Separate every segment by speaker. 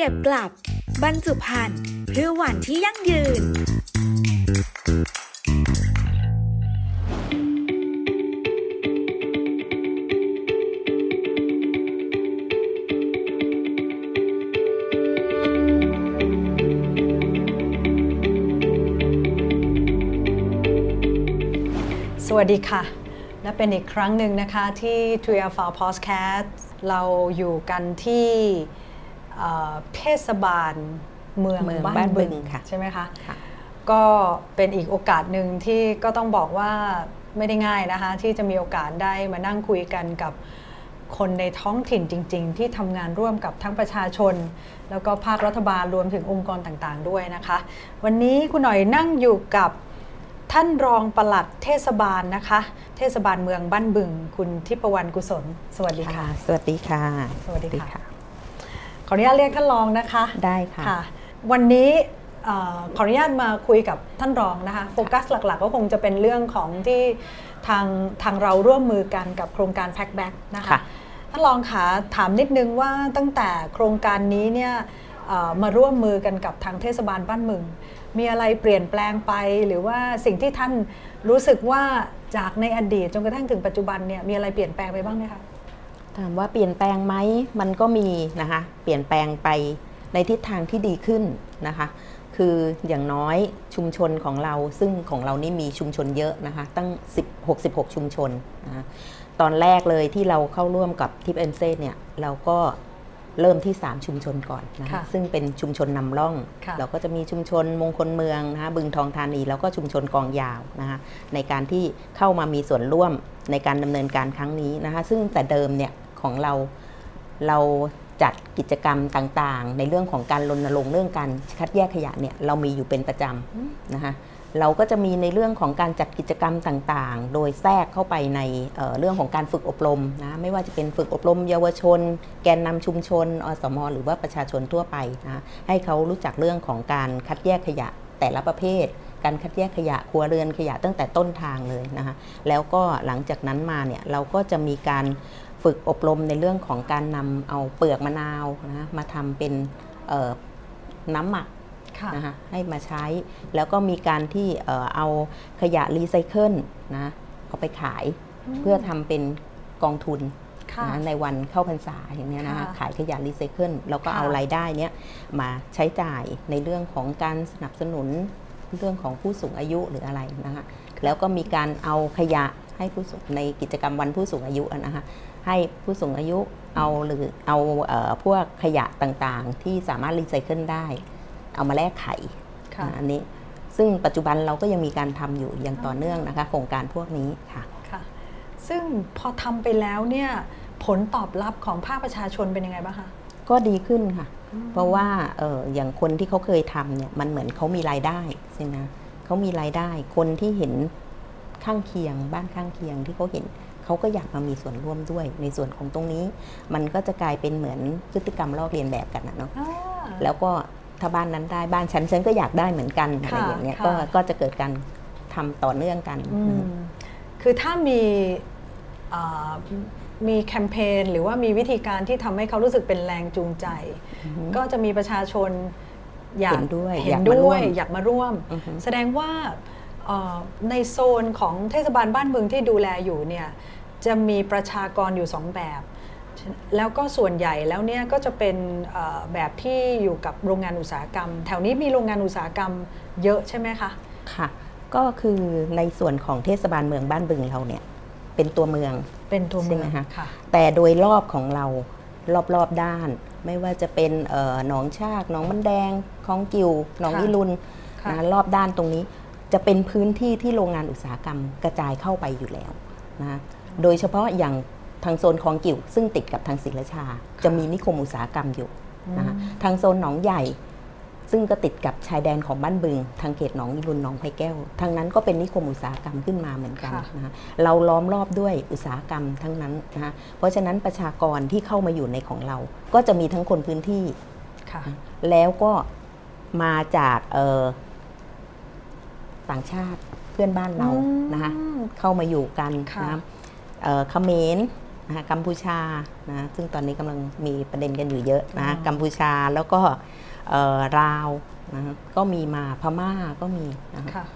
Speaker 1: เก็บกลับบรรจุภัณฑ์เพื่อวันที่ยั่งยืน
Speaker 2: สวัสดีค่ะ และเป็นอีกครั้งหนึ่งนะคะที่ t r i a f a Podcast เราอยู่กันที่ เอ่อเทศบาลเมือง
Speaker 3: เมือง
Speaker 2: บ้า
Speaker 3: บ้านนบึ
Speaker 2: บึง
Speaker 3: งค่ะ
Speaker 2: ใช่ไหมคะ
Speaker 3: ค่ะ
Speaker 2: ก็เป็นอีกโอกาสหนึ่งที่ก็ต้องบอกว่าไม่ได้ง่ายนะคะที่จะมีโอกาสได้มานั่งคุยกันกับคนในท้องถิ่นจริง ๆ ที่ทำงานร่วมกับทั้งประชาชน แล้วก็ภาครัฐบาลรวมถึงองค์กรต่างๆ ด้วยนะคะ วันนี้คุณหน่อยนั่งอยู่กับท่านรองปลัดเทศบาลนะคะ เทศบาลเมืองบ้านบึง คุณทิพวรรณกุศล สวัสดีค่ะ
Speaker 3: สวัสดีค่ะ
Speaker 2: สวัสดีค่ะ ขออนุญาตเรียกท่านรองนะคะ
Speaker 3: ได้ค่ะ
Speaker 2: ค่ะวันนี้เออขออนุญาตมาคุยกับท่านรองนะคะโฟกัสหลักๆ ก็คงจะเป็นเรื่องของที่ทางทางเราร่วมมือกันกับโครงการ Pack Back นะคะ
Speaker 3: ค่ะ
Speaker 2: ท่านรองคะถามนิดนึงว่าตั้งแต่โครงการนี้เนี่ยเอ่อมาร่วมมือกันกับทางเทศบาลบ้านเมึง มีอะไรเปลี่ยนแปลงไป หรือว่าสิ่งที่ท่านรู้สึกว่าจากในอดีตจนกระทั่งถึงปัจจุบันเนี่ยมีอะไรเปลี่ยนแปลงไปบ้างไหมคะ
Speaker 3: ถามว่าเปลี่ยนแปลงไหมมันก็มีนะคะเปลี่ยนแปลงไปในทิศทางที่ดีขึ้นนะคะ คืออย่างน้อยชุมชนของเราซึ่งของเรานี่มีชุมชนเยอะนะคะ ตั้ง10 66 ชุมชนนะคะตอนแรกเลยที่เราเข้าร่วมกับทิปเอ็นเซเนี่ยเราก็เริ่มที่ 3 ชุมชนก่อนนะคะ
Speaker 2: ค่ะ
Speaker 3: ซึ่งเป็นชุมชนนำร่อง
Speaker 2: ค่ะ
Speaker 3: เราก็จะมีชุมชนมงคลเมืองนะคะบึงทองธานีแล้วก็ชุมชนกองยาวนะคะในการที่เข้ามามีส่วนร่วมในการดำเนินการครั้งนี้นะคะซึ่งแต่เดิมเนี่ย ของเรา เราจัดกิจกรรมต่างๆ ในเรื่องของการรณรงค์เรื่องการคัดแยกขยะเนี่ยเรามีอยู่เป็นประจำนะคะเราก็จะมีในเรื่องของการจัดกิจกรรมต่างๆ โดยแทรกเข้าไปในเเรื่องของการฝึกอบรมนะไม่ว่าจะเป็นฝึกอบรมเยาวชน แกนนำชุมชนอสมหรือว่าประชาชนทั่วไปนะให้เขารู้จักเรื่องของการคัดแยกขยะแต่ละประเภท การคัดแยกขยะครัวเรือนขยะตั้งแต่ต้นทางเลยนะคะแล้วก็หลังจากนั้นมาเนี่ยเราก็จะมีการ ฝึกอบรมในเรื่องของการนำเอาเปลือกมะนาวนะมาทำเป็นเอ่อน้ำหมัก
Speaker 2: ค่ะ
Speaker 3: นะคะให้มาใช้ แล้วก็มีการที่เอ่อเอาขยะรีไซเคิลนะเอาไปขายเพื่อทำเป็นกองทุน
Speaker 2: ค่ะ
Speaker 3: นะในวันเข้าพรรษาอย่างเนี้ยนะคะ
Speaker 2: ค่ะ
Speaker 3: ขายขยะรีไซเคิลแล้วก็
Speaker 2: ค่ะ
Speaker 3: เอารายได้เนี้ยมาใช้จ่ายในเรื่องของการสนับสนุนเรื่องของผู้สูงอายุหรืออะไรนะคะแล้วก็มีการเอาขยะ ให้ผู้สูงในกิจกรรมวันผู้สูงอายุอะนะคะให้ผู้สูงอายุเอาหรือเอาเออพวกขยะต่างๆ ที่สามารถรีไซเคิลได้ เอามาแลกไข่
Speaker 2: ค่ะ
Speaker 3: นะอันนี้ซึ่งปัจจุบันเราก็ยังมีการทำอยู่อย่างต่อเนื่องนะคะ โครงการพวกนี้ค่ะ
Speaker 2: ค่ะ ซึ่งพอทำไปแล้วเนี่ยผลตอบรับของภาคประชาชนเป็นยังไงบ้างคะ
Speaker 3: ก็ดีขึ้นค่ะ เพราะว่าเอออย่างคนที่เขาเคยทำเนี่ยมันเหมือนเขามีรายได้ใช่ไหมเขามีรายได้ คนที่เห็น ข้างเคียง บ้านข้างเคียงที่เขาเห็นเขาก็อยากมามีส่วนร่วมด้วย ในส่วนของตรงนี้ มันก็จะกลายเป็นเหมือนพฤติกรรมลอกเลียนแบบกันนะเนาะแล้วก็ถ้าบ้านนั้นได้บ้านฉันฉันก็อยากได้เหมือนกันอะไร
Speaker 2: ค่ะ
Speaker 3: อย่างเงี้ย
Speaker 2: ค่ะ
Speaker 3: ก็ก็จะเกิดการทำต่อเนื่องกัน
Speaker 2: อืมคือถ้ามีอ่ามีแคมเปญหรือว่ามีวิธีการที่ทำให้เขารู้สึกเป็นแรงจูงใจ ก็จะมีประชาชนอยาก
Speaker 3: เห็นด้วย
Speaker 2: เห็
Speaker 3: อนยากมา
Speaker 2: ด้
Speaker 3: ร่
Speaker 2: ว
Speaker 3: วยม
Speaker 2: อยากมาร่วม
Speaker 3: อือฮึ
Speaker 2: แสดงว่าเอ่อ ในโซนของเทศบาลบ้านเมืองที่ดูแลอยู่เนี่ยจะมีประชากรอยู่สองแบบ แล้วก็ส่วนใหญ่แล้วเนี่ยก็จะเป็นเอ่อแบบที่อยู่กับโรงงานอุตสาหกรรม แถวนี้มีโรงงานอุตสาหกรรมเยอะใช่ไหมคะ
Speaker 3: ค่ะ ก็คือในส่วนของเทศบาลเมืองบ้านบึงเราเนี่ยเป็นตัวเมือง
Speaker 2: เป็นตัวเมือง
Speaker 3: ใช่ไหมคะ
Speaker 2: ค่ะ
Speaker 3: แต่โดยรอบของเรารอบๆด้าน ไม่ว่าจะเป็นเอ่อหนองชากหนองมันแดงคลองกิวหนอง
Speaker 2: ค่ะ
Speaker 3: อีรุน
Speaker 2: ค่ะ
Speaker 3: นะรอบด้านตรงนี้ จะเป็นพื้นที่ที่โรงงานอุตสาหกรรมกระจายเข้าไปอยู่แล้วนะโดยเฉพาะอย่างทางโซนคลองกิวซึ่งติดกับทางศรีราชา จะมีนิคมอุตสาหกรรมอยู่นะคะทางโซนหนองใหญ่ ซึ่งก็ติดกับชายแดนของบ้านบึง ทางเขตหนองอีรุนหนองไผ่แก้ว ทางนั้นก็เป็นนิคมอุตสาหกรรมขึ้นมาเหมือนกัน
Speaker 2: ค่ะ
Speaker 3: นะคะเราล้อมรอบด้วยอุตสาหกรรมทั้งนั้นนะคะเพราะฉะนั้นประชากรที่เข้ามาอยู่ในของเรา ก็จะมีทั้งคนพื้นที่
Speaker 2: ค่ะ
Speaker 3: แล้วก็มาจากเอ่อ ต่างชาติเพื่อนบ้านเรา
Speaker 2: อืม
Speaker 3: นะคะเข้ามาอยู่กัน
Speaker 2: ค่ะ
Speaker 3: นะเอ่อเขมรนะคะกัมพูชานะซึ่งตอนนี้กำลังมีประเด็นกันอยู่เยอะนะ
Speaker 2: อ๋อ
Speaker 3: กัมพูชาแล้วก็เอ่อลาวนะก็มีมาพม่าก็มีนะคะ
Speaker 2: ค่ะ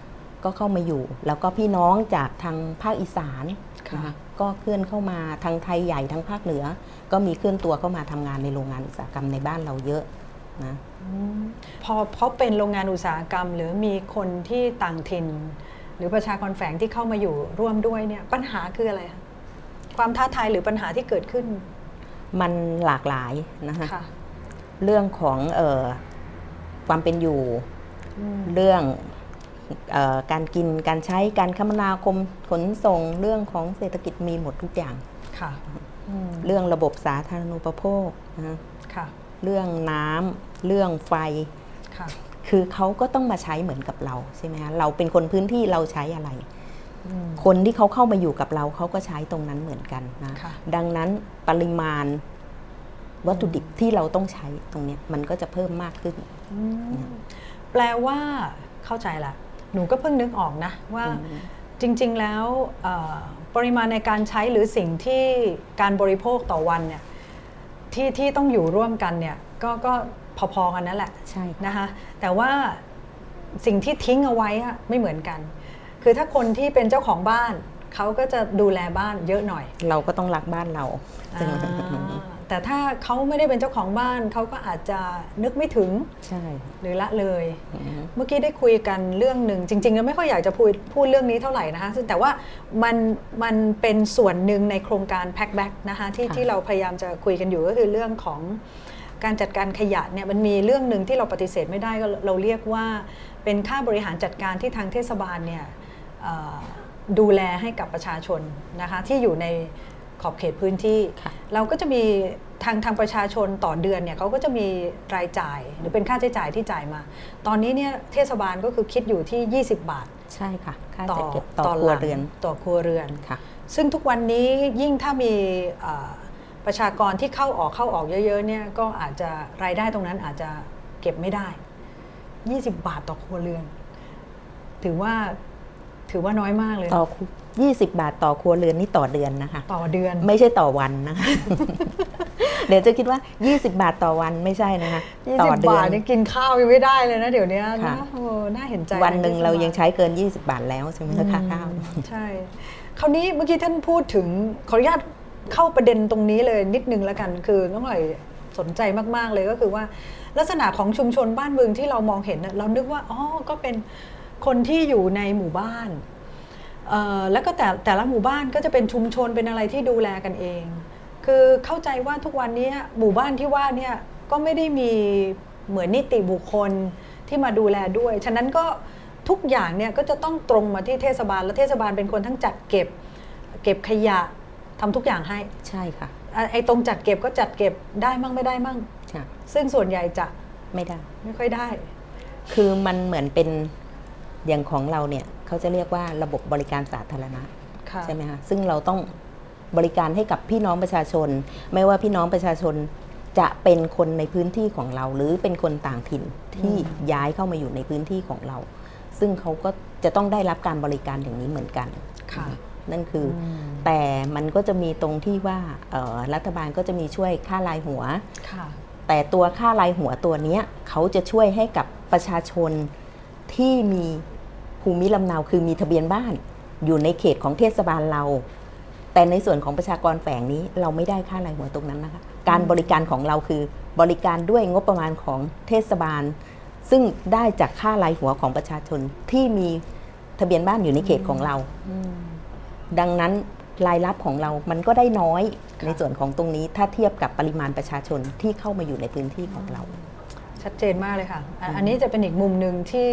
Speaker 3: ก็เข้ามาอยู่ แล้วก็พี่น้องจากทางภาคอีสาน
Speaker 2: ค่ะ
Speaker 3: นะคะก็เคลื่อนเข้ามาทางไทยใหญ่ทางภาคเหนือ ก็มีเคลื่อนตัวเข้ามาทำงานในโรงงานอุตสาหกรรมในบ้านเราเยอะ นะ
Speaker 2: พอเพราะเป็นโรงงานอุตสาหกรรม หรือมีคนที่ต่างถิ่น หรือประชากรแฝงที่เข้ามาอยู่ร่วมด้วยเนี่ยปัญหาคืออะไรคะความท้าทายหรือปัญหาที่เกิดขึ้น
Speaker 3: มันหลากหลายนะคะ
Speaker 2: ค่ะ
Speaker 3: เรื่องของเออความเป็นอยู่
Speaker 2: อืม
Speaker 3: เรื่องเออการกินการใช้การคมนาคมขนส่งเรื่องของเศรษฐกิจมีหมดทุกอย่าง
Speaker 2: ค่ะอืม
Speaker 3: เรื่องระบบสาธารณูปโภคนะ
Speaker 2: ค่ะ
Speaker 3: เรื่องน้ำเรื่องไฟ
Speaker 2: ค่ะ
Speaker 3: คือเขาก็ต้องมาใช้เหมือนกับเราใช่ไหมคะเราเป็นคนพื้นที่เราใช้อะไร
Speaker 2: อืม
Speaker 3: คนที่เขาเข้ามาอยู่กับเราเขาก็ใช้ตรงนั้นเหมือนกันนะ
Speaker 2: ค่ะ
Speaker 3: ดังนั้นปริมาณวัตถุดิบที่เราต้องใช้ตรงเนี้ยมันก็จะเพิ่มมากขึ้น
Speaker 2: อืมแปลว่าเข้าใจละหนูก็เพิ่งนึกออกนะว่า
Speaker 3: อืม
Speaker 2: จริง ๆ แล้วเอ่อปริมาณในการใช้หรือสิ่งที่การบริโภคต่อวันเนี่ย ที่ที่ต้องอยู่ร่วมกันเนี่ยก็ก็พอๆกันนั่นแหละ
Speaker 3: ใช่ค่ะ
Speaker 2: นะคะแต่ว่าสิ่งที่ทิ้งเอาไว้อะไม่เหมือนกัน คือถ้าคนที่เป็นเจ้าของบ้านเขาก็จะดูแลบ้านเยอะหน่อย
Speaker 3: เราก็ต้องรักบ้านเรา
Speaker 2: อ่า แต่ถ้าเขาไม่ได้เป็นเจ้าของบ้านเขาก็อาจจะนึกไม่ถึง
Speaker 3: ใช่
Speaker 2: หรือละเลย
Speaker 3: อืม
Speaker 2: เมื่อกี้ได้คุยกันเรื่องหนึ่งจริงๆแล้วไม่ค่อยอยากจะพูดพูดเรื่องนี้เท่าไหร่นะคะซึ่งแต่ว่ามันมันเป็นส่วนหนึ่งในโครงการ Pack Back นะคะที่
Speaker 3: ค่ะ
Speaker 2: ที่เราพยายามจะคุยกันอยู่ก็คือเรื่องของการจัดการขยะเนี่ยมันมีเรื่องหนึ่งที่เราปฏิเสธไม่ได้ก็เราเรียกว่าเป็นค่าบริหารจัดการที่ทางเทศบาลเนี่ยเอ่อดูแลให้กับประชาชนนะคะที่อยู่ใน ขอบเขตพื้นที่
Speaker 3: ค่ะ
Speaker 2: เราก็จะมีทางทางประชาชนต่อเดือนเนี่ยเขาก็จะมีรายจ่ายหรือเป็นค่าใช้จ่ายที่จ่ายมา ตอนนี้เนี่ยเทศบาลก็คือคิดอยู่ที่ 20 บาท
Speaker 3: ใช่ค่ะค่า
Speaker 2: ต่อ
Speaker 3: จัดเก็บต่อค
Speaker 2: ห
Speaker 3: รัว
Speaker 2: ลัง
Speaker 3: เรือน
Speaker 2: ต่อครัวเรือน
Speaker 3: ค่ะ
Speaker 2: ซึ่งทุกวันนี้ยิ่งถ้ามีเอ่อประชากรที่เข้าออกเข้าออกเยอะๆเนี่ยก็อาจจะรายได้ตรงนั้นอาจจะเก็บไม่ได้ 20 บาทต่อครัวเรือน ถือว่า ถือว่าน้อยมากเลย
Speaker 3: ต่อคุ20 บาทต่อครัวเรือนนี่ต่อเดือนนะคะ
Speaker 2: ต่อเดือน
Speaker 3: ไม่ใช่ต่อวันนะคะ เดี๋ยวจะคิดว่า 20 บาทต่อวันไม่ใช่นะคะ ต่อ
Speaker 2: 20
Speaker 3: เดือบา
Speaker 2: นทนี่กินข้าวยังไม่ได้เลยนะเดี๋ยวนี้
Speaker 3: ค่ะ
Speaker 2: นะโอ้น่าเห็นใจ
Speaker 3: วันหนึ่ง
Speaker 2: ทศบล
Speaker 3: เรายังใช้เกิน 20 บาทแล้วใช่ไหมคะค่าข้าว
Speaker 2: อืมใช่ คราวนี้เมื่อกี้ท่านพูดถึงขออนุญาตเข้าประเด็นตรงนี้เลยนิดนึงแล้วกัน คือน้องหน่อยสนใจมาก ๆ เลยก็คือว่า ลักษณะของชุมชนบ้านเมืองที่เรามองเห็นน่ะเรานึกว่าอ๋อก็เป็น คนที่อยู่ในหมู่บ้านเอ่อแล้วก็แต่แต่ละหมู่บ้านก็จะเป็นชุมชนเป็นอะไรที่ดูแลกันเอง คือเข้าใจว่าทุกวันนี้หมู่บ้านที่ว่าเนี่ยก็ไม่ได้มีเหมือนนิติบุคคลที่มาดูแลด้วย ฉะนั้นก็ทุกอย่างเนี่ยก็จะต้องตรงมาที่เทศบาล และเทศบาลเป็นคนทั้งจัดเก็บ เก็บขยะทำทุกอย่างให้
Speaker 3: ใช่ค่ะ
Speaker 2: อะไอ้ตรงจัดเก็บก็จัดเก็บได้มั่งไม่ได้มั่ง
Speaker 3: ใช่
Speaker 2: ซึ่งส่วนใหญ่จะ
Speaker 3: ไม่ได้
Speaker 2: ไม่ค่อยได้
Speaker 3: คือมันเหมือนเป็น อย่างของเราเนี่ยเขาจะเรียกว่าระบบบริการสาธารณะ
Speaker 2: ค่ะ
Speaker 3: ใช่ไหมคะซึ่งเราต้องบริการให้กับพี่น้องประชาชน ไม่ว่าพี่น้องประชาชนจะเป็นคนในพื้นที่ของเรา หรือเป็นคนต่างถิ่นที่ย้ายเข้ามาอยู่ในพื้นที่ของเรา ซึ่งเขาก็จะต้องได้รับการบริการอย่างนี้เหมือนกัน
Speaker 2: ค่ะ
Speaker 3: นั่นคืออ
Speaker 2: ม
Speaker 3: แต่มันก็จะมีตรงที่ว่าเอ่อรัฐบาลก็จะมีช่วยค่ารายหัว
Speaker 2: ค่ะ
Speaker 3: แต่ตัวค่ารายหัวตัวเนี้ยเขาจะช่วยให้กับประชาชนที่มี ภูมิลำเนาคือมีทะเบียนบ้าน อยู่ในเขตของเทศบาลเรา แต่ในส่วนของประชากรแฝงนี้เราไม่ได้ค่ารหัวตรงนั้นนะคะการบริการของเราคือบริการด้วยงบประมาณของเทศบาล ซึ่งได้จากค่ารายหัวของประชาชนที่มีทะเบียนบ้านอยู่ในเขตของเรา ดังนั้นรายรับของเรามันก็ได้น้อยในส่วนของตรงนี้ถ้าเทียบกับปริมาณประชาชนที่เข้ามาอยู่ในพื้นที่ของเรา
Speaker 2: ชัดเจนมากเลยค่ะ อันนี้จะเป็นอีกมุมหนึ่งที่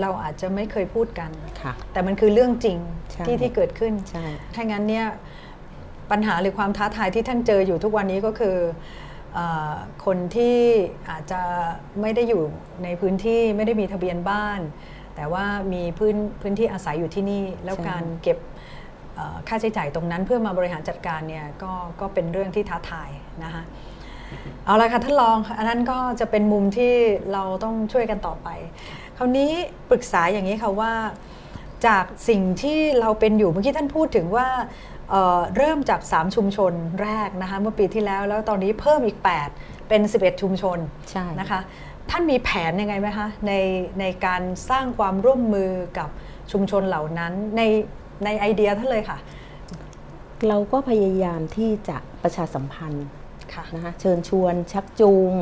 Speaker 2: เราอาจจะไม่เคยพูดกัน
Speaker 3: ค่ะ
Speaker 2: แต่มันคือเรื่องจริง
Speaker 3: ใช่
Speaker 2: ที่ที่เกิดขึ้น
Speaker 3: ใช่
Speaker 2: ถ้างั้นเนี่ยปัญหาหรือความท้าทายที่ท่านเจออยู่ทุกวันนี้ก็คือเออคนที่อาจจะไม่ได้อยู่ในพื้นที่ไม่ได้มีทะเบียนบ้าน แต่ว่ามีพื้นพื้นที่อาศัยอยู่ที่นี่ แล้ว
Speaker 3: ใช่
Speaker 2: การเก็บเอ่อค่าใช้จ่ายตรงนั้นเพื่อมาบริหารจัดการเนี่ยก็ก็เป็นเรื่องที่ท้าทายนะคะเอาละค่ะท่านรองอันนั้นก็จะเป็นมุมที่เราต้องช่วยกันต่อไป คราวนี้ปรึกษาอย่างนี้ค่ะว่า จากสิ่งที่เราเป็นอยู่เมื่อกี้ท่านพูดถึงว่าเเอ่อเริ่มจาก 3 ชุมชนแรกนะคะเมื่อปีที่แล้วแล้วตอนนี้เพิ่มอีก 8 เป็น 11 ชุมชน
Speaker 3: ใช่
Speaker 2: นะคะท่านมีแผนยังไงไหมคะในในการสร้างความร่วมมือกับชุมชนเหล่านั้นในในไอเดียท่านเลยค่ะ
Speaker 3: เราก็พยายามที่จะประชาสัมพันธ์
Speaker 2: ค่ะ
Speaker 3: นะคะเชิญชวนชักจูง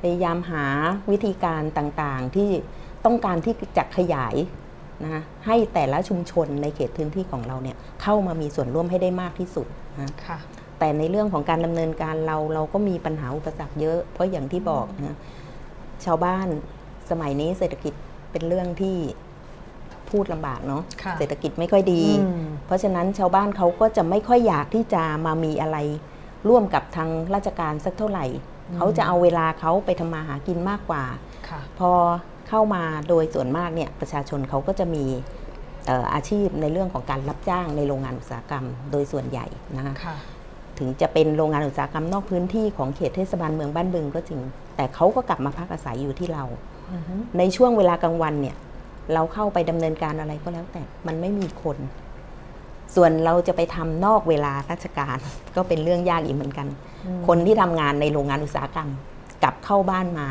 Speaker 3: พยายามหาวิธีการต่างๆ ที่ ต้องการที่จะขยายนะคะให้แต่ละชุมชนในเขตพื้นที่ของเราเนี่ยเข้ามามีส่วนร่วมให้ได้มากที่สุดนะ
Speaker 2: ค่ะ
Speaker 3: แต่ในเรื่องของการดำเนินการเราเราก็มีปัญหาอุปสรรคเยอะ เพราะอย่างที่บอกนะชาวบ้านสมัยนี้เศรษฐกิจเป็นเรื่องที่พูดลำบากเนาะ
Speaker 2: ค่ะ
Speaker 3: เศรษฐกิจไม่ค่อยดี
Speaker 2: อืม
Speaker 3: เพราะฉะนั้นชาวบ้านเขาก็จะไม่ค่อยอยากที่จะมามีอะไรร่วมกับทางราชการสักเท่าไหร่ เขาจะเอาเวลาเขาไปทำมาหากินมากกว่า
Speaker 2: ค่ะ
Speaker 3: พอ เข้ามาโดยส่วนมากเนี่ยประชาชนเขาก็จะมีเอ่ออาชีพในเรื่องของการรับจ้างในโรงงานอุตสาหกรรม โดยส่วนใหญ่นะคะ
Speaker 2: ค่ะ
Speaker 3: ถึงจะเป็นโรงงานอุตสาหกรรมนอกพื้นที่ของเขตเทศบาลเมืองบ้านบึงก็จริง แต่เขาก็กลับมาพักอาศัยอยู่ที่เรา
Speaker 2: อือฮึ
Speaker 3: ในช่วงเวลากลางวันเนี่ย เราเข้าไปดำเนินการอะไรก็แล้วแต่มันไม่มีคน ส่วนเราจะไปทำนอกเวลาราชการ ก็เป็นเรื่องยากอีกเหมือนกัน
Speaker 2: อืม
Speaker 3: คนที่ทำงานในโรงงานอุตสาหกรรม กลับเข้าบ้านมา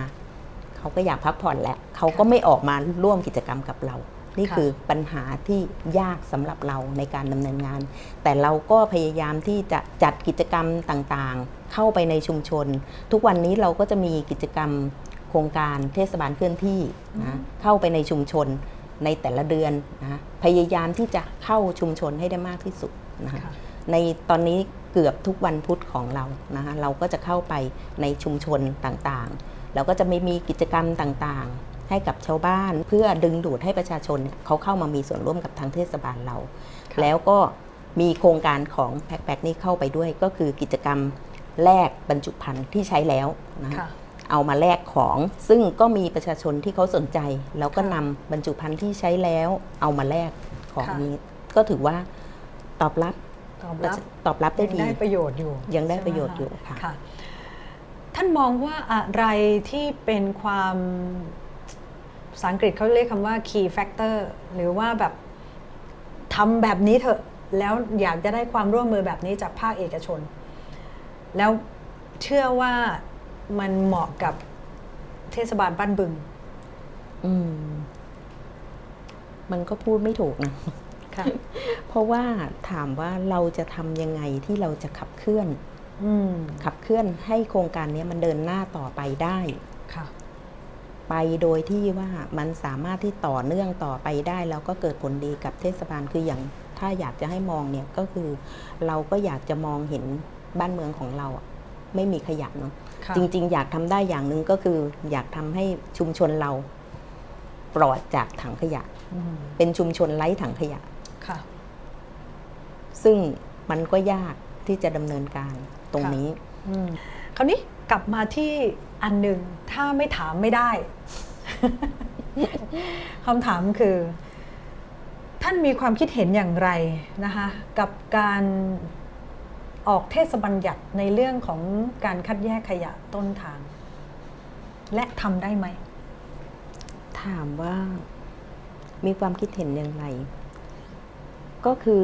Speaker 3: เขาก็อยากพักผ่อนแหละเขาก็ไม่ออกมาร่วมกิจกรรมกับเรา นี่
Speaker 2: ค่ะ
Speaker 3: คือปัญหาที่ยากสำหรับเราในการดำเนินงาน แต่เราก็พยายามที่จะจัดกิจกรรมต่างๆ เข้าไปในชุมชน ทุกวันนี้เราก็จะมีกิจกรรมโครงการเทศบาลเคลื่อนที่นะเข้าไปในชุมชนในแต่ละเดือนนะพยายามที่จะเข้าชุมชนให้ได้มากที่สุดนะคะ
Speaker 2: ค่ะ
Speaker 3: ในตอนนี้เกือบทุกวันพุธของเรานะคะเราก็จะเข้าไปในชุมชนต่างๆ แล้วก็จะไม่มีกิจกรรมต่างๆ ให้กับชาวบ้าน เพื่อดึงดูดให้ประชาชนเนี่ยเขาเข้ามามีส่วนร่วมกับทางเทศบาลเรา
Speaker 2: ค่ะ
Speaker 3: แล้วก็มีโครงการของแพ็คแพ็คนี้เข้าไปด้วย ก็คือกิจกรรมแลกบรรจุภัณฑ์ที่ใช้แล้วนะคะ
Speaker 2: ค่ะ
Speaker 3: เอามาแลกของซึ่งก็มีประชาชนที่เขาสนใจ แล้วก็
Speaker 2: ค่ะ
Speaker 3: นำบรรจุภัณฑ์ที่ใช้แล้ว เอามาแลกของ
Speaker 2: ค่ะ
Speaker 3: นี้ ก็ถือว่าตอบรับ
Speaker 2: ตอบรับ
Speaker 3: ตอบรับได้
Speaker 2: ยัง
Speaker 3: ดี
Speaker 2: ได้ประโยชน์อยู่
Speaker 3: ยังได้
Speaker 2: ใช่หม
Speaker 3: ประโยชน์อยู่ค่ะ
Speaker 2: ค่ะ ท่านมองว่าอะไรที่เป็นความภาษาอังกฤษเขาเรียกคำว่า key factor หรือว่าแบบทำแบบนี้เถอะ แล้วอยากจะได้ความร่วมมือแบบนี้จากภาคเอกชน แล้วเชื่อว่ามันเหมาะกับเทศบาลบ้านบึง
Speaker 3: อืม มันก็พูดไม่ถูกนะ
Speaker 2: ค่ะ
Speaker 3: เพราะว่าถามว่าเราจะทำยังไงที่เราจะขับเคลื่อน
Speaker 2: อืม
Speaker 3: ขับเคลื่อนให้โครงการนี้มันเดินหน้าต่อไปได้
Speaker 2: ค่ะ
Speaker 3: ไปโดยที่ว่ามันสามารถที่ต่อเนื่องต่อไปได้แล้วก็เกิดผลดีกับเทศบาลคืออย่างถ้าอยากจะให้มองเนี่ยก็คือ เราก็อยากจะมองเห็นบ้านเมืองของเราอะไม่มีขยะเนาะ
Speaker 2: ค่ะ
Speaker 3: จริง ๆ อยากทำได้อย่างหนึ่งก็คือ อยากทำให้ชุมชนเราปลอดจากถังขยะ
Speaker 2: อืม
Speaker 3: เป็นชุมชนไร้ถังขยะ
Speaker 2: ค่ะ
Speaker 3: ซึ่งมันก็ยาก ที่จะดำเนินการตรงนี้
Speaker 2: อืมคราวนี้กลับมาที่อันหนึ่งถ้าไม่ถามไม่ได้คำถามคือ ท่านมีความคิดเห็นอย่างไรนะคะกับการออกเทศบัญญัติในเรื่องของการคัดแยกขยะต้นทาง และทำได้ไหม
Speaker 3: ถามว่ามีความคิดเห็นอย่างไร ก็คือ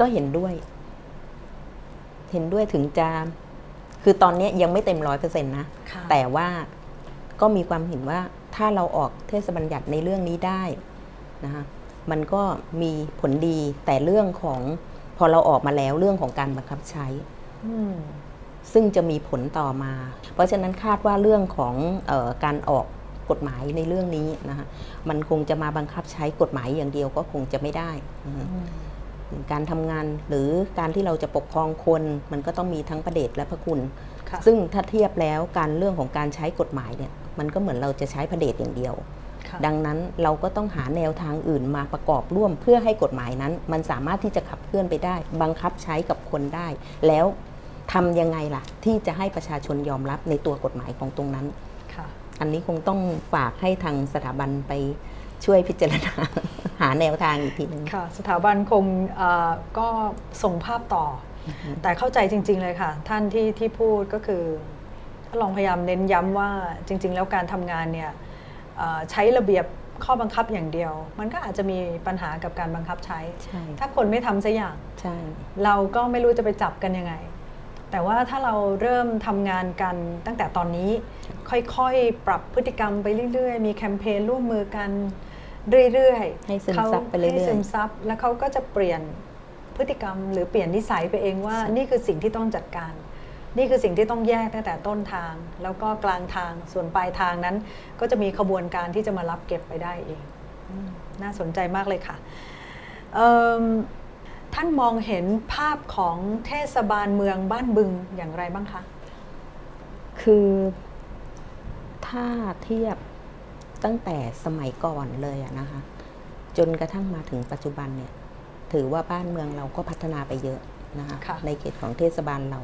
Speaker 3: ก็เห็นด้วย เห็นด้วยถึงจะคือตอนนี้ยังไม่เต็มร้อยเปอร์เซ็นต์นะ
Speaker 2: ค่ะ
Speaker 3: แต่ว่าก็มีความเห็นว่าถ้าเราออกเทศบัญญัติในเรื่องนี้ได้นะคะมันก็มีผลดีแต่เรื่องของพอเราออกมาแล้วเรื่องของการบังคับใช้
Speaker 2: อืม
Speaker 3: ซึ่งจะมีผลต่อมา เพราะฉะนั้นคาดว่าเรื่องของเออการออกกฎหมายในเรื่องนี้นะคะมันคงจะมาบังคับใช้กฎหมายอย่างเดียวก็คงจะไม่ได้นะคะ การทำงานหรือการที่เราจะปกครองคน มันก็ต้องมีทั้งประเดชและพระคุณ
Speaker 2: ค่ะ
Speaker 3: ซึ่งถ้าเทียบแล้วการเรื่องของการใช้กฎหมายเนี่ยมันก็เหมือนเราจะใช้พระเดชอย่างเดียว
Speaker 2: ค่ะ
Speaker 3: ดังนั้นเราก็ต้องหาแนวทางอื่นมาประกอบร่วมเพื่อให้กฎหมายนั้น มันสามารถที่จะขับเคลื่อนไปได้ บังคับใช้กับคนได้ แล้วทำยังไงล่ะ ที่จะให้ประชาชนยอมรับในตัวกฎหมายของตรงนั้น
Speaker 2: ค่ะ
Speaker 3: อันนี้คงต้องฝากให้ทางสถาบันไปช่วยพิจารณา หาแนวทางอีกทีหนึ่ง
Speaker 2: ค่ะ สถาบันคงเอ่อก็ส่งภาพต่ออแต่เข้าใจจริง ๆ เลยค่ะ ท่านที่ที่พูดก็คือถ้าลองพยายามเน้นย้ำว่าจริง ๆ แล้วการทำงานเนี่ยเอ่อใช้ระเบียบข้อบังคับอย่างเดียว มันก็อาจจะมีปัญหากับการบังคับใช้
Speaker 3: ใช่
Speaker 2: ถ้าคนไม่ทำสักอย่าง
Speaker 3: ใช่
Speaker 2: เราก็ไม่รู้จะไปจับกันยังไง แต่ว่าถ้าเราเริ่มทำงานกันตั้งแต่ตอนนี้ ค่อยๆ ปรับพฤติกรรมไปเรื่อย ๆ มีแคมเปญร่วมมือกัน เรื่อยๆ
Speaker 3: ให้ซึมซับไปเรื่อยๆ
Speaker 2: ให้ซึมซับแล้วเขาก็จะเปลี่ยนพฤติกรรม หรือเปลี่ยนนิสัยไปเองว่า นี่คือสิ่งที่ต้องจัดการ นี่คือสิ่งที่ต้องแยกตั้งแต่ต้นทาง แล้วก็กลางทางส่วนปลายทางนั้น ก็จะมีขบวนการที่จะมารับเก็บไปได้เองอืมน่าสนใจมากเลยค่ะเอิ่มท่านมองเห็นภาพของเทศบาลเมืองบ้านบึงอย่างไรบ้างคะ
Speaker 3: คือถ้าเทียบ ตั้งแต่สมัยก่อนเลยอะนะคะ จนกระทั่งมาถึงปัจจุบันเนี่ยถือว่าบ้านเมืองเราก็พัฒนาไปเยอะนะคะ
Speaker 2: ค่ะ
Speaker 3: ในเขตของเทศบาลเรา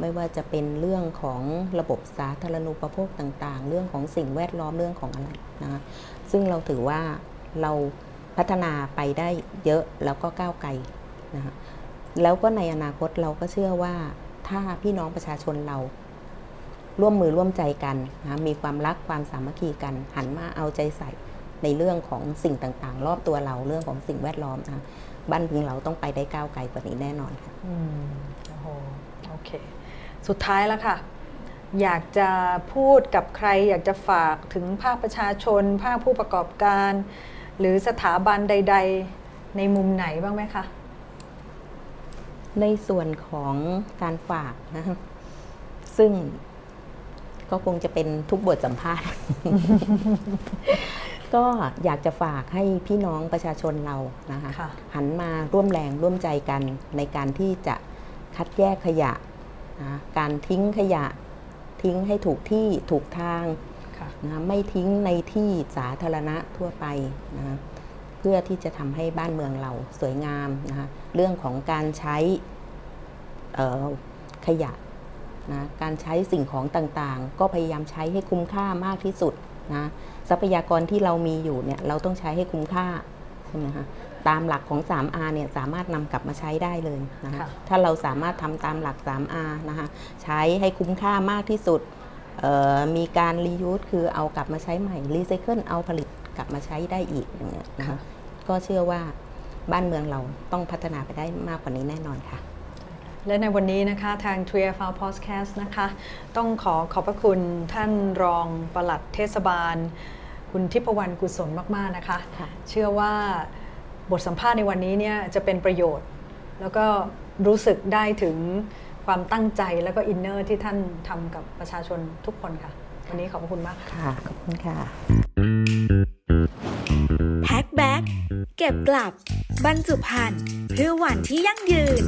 Speaker 3: ไม่ว่าจะเป็นเรื่องของระบบสาธารณูปโภคต่างๆ เรื่องของสิ่งแวดล้อมเรื่องของอะไรนะคะซึ่งเราถือว่าเราพัฒนาไปได้เยอะแล้วก็ก้าวไกลนะคะแล้วก็ในอนาคตเราก็เชื่อว่าถ้าพี่น้องประชาชนเรา ร่วมมือร่วมใจกันนะมีความรักความสามัคคีกัน หันมาเอาใจใส่ในเรื่องของสิ่งต่างๆ รอบตัวเราเรื่องของสิ่งแวดล้อมนะบ้านเมืองเราต้องไปได้ก้าวไกลกว่านี้แน่นอนค่ะ
Speaker 2: อืมโอ้โหโอเค สุดท้ายแล้วค่ะ อยากจะพูดกับใคร อยากจะฝากถึงภาคประชาชน ภาคผู้ประกอบการ หรือสถาบันใด ๆ ในมุมไหนบ้างไหมคะ
Speaker 3: ในส่วนของการฝากนะซึ่ง ก็คงจะเป็นทุกบทสัมภาษณ์ ก็อยากจะฝากให้พี่น้องประชาชนเรานะคะ
Speaker 2: ค่ะ
Speaker 3: หันมาร่วมแรงร่วมใจกันในการที่จะคัดแยกขยะนะการทิ้งขยะทิ้งให้ถูกที่ถูกทาง
Speaker 2: ค่ะ
Speaker 3: นะไม่ทิ้งในที่สาธารณะทั่วไปนะเพื่อที่จะทำให้บ้านเมืองเราสวยงามนะคะเรื่องของการใช้เอ่อขยะ นะการใช้สิ่งของต่างๆ ก็พยายามใช้ให้คุ้มค่ามากที่สุดนะทรัพยากรที่เรามีอยู่เนี่ยเราต้องใช้ให้คุ้มค่าใช่ไหมคะตามหลักของ 3R เนี่ยสามารถนำกลับมาใช้ได้เลยนะคะ
Speaker 2: ค่ะ
Speaker 3: ถ้าเราสามารถทำตามหลัก 3R นะคะใช้ให้คุ้มค่ามากที่สุดเอ่อมีการ reuse คือเอากลับมาใช้ใหม่รีไซเคิลเอาผลิตกลับมาใช้ได้อีกอย่างเงี้ยนะคะ
Speaker 2: ค่ะ
Speaker 3: ก็เชื่อว่าบ้านเมืองเราต้องพัฒนาไปได้มากกว่านี้แน่นอนค่ะ
Speaker 2: และในวันนี้นะคะทาง t r i a f a r Podcast นะคะ ต้องขอขอบพระคุณท่านรองปลัดเทศบาล คุณทิพวรรณกุศลมาก ๆ นะคะ
Speaker 3: ค่ะ
Speaker 2: เชื่อว่าบทสัมภาษณ์ในวันนี้เนี่ยจะเป็นประโยชน์ แล้วก็รู้สึกได้ถึงความตั้งใจแล้วก็อินเนอร์ที่ท่านทำกับประชาชนทุกคนค่ะ วันนี้ขอบพระคุณมากค่ะ
Speaker 3: ค่ะขอบคุณค่ะ
Speaker 1: PackBack เก็บกลับบรรจุภัณฑ์เพื่อวันที่ยั่งยืน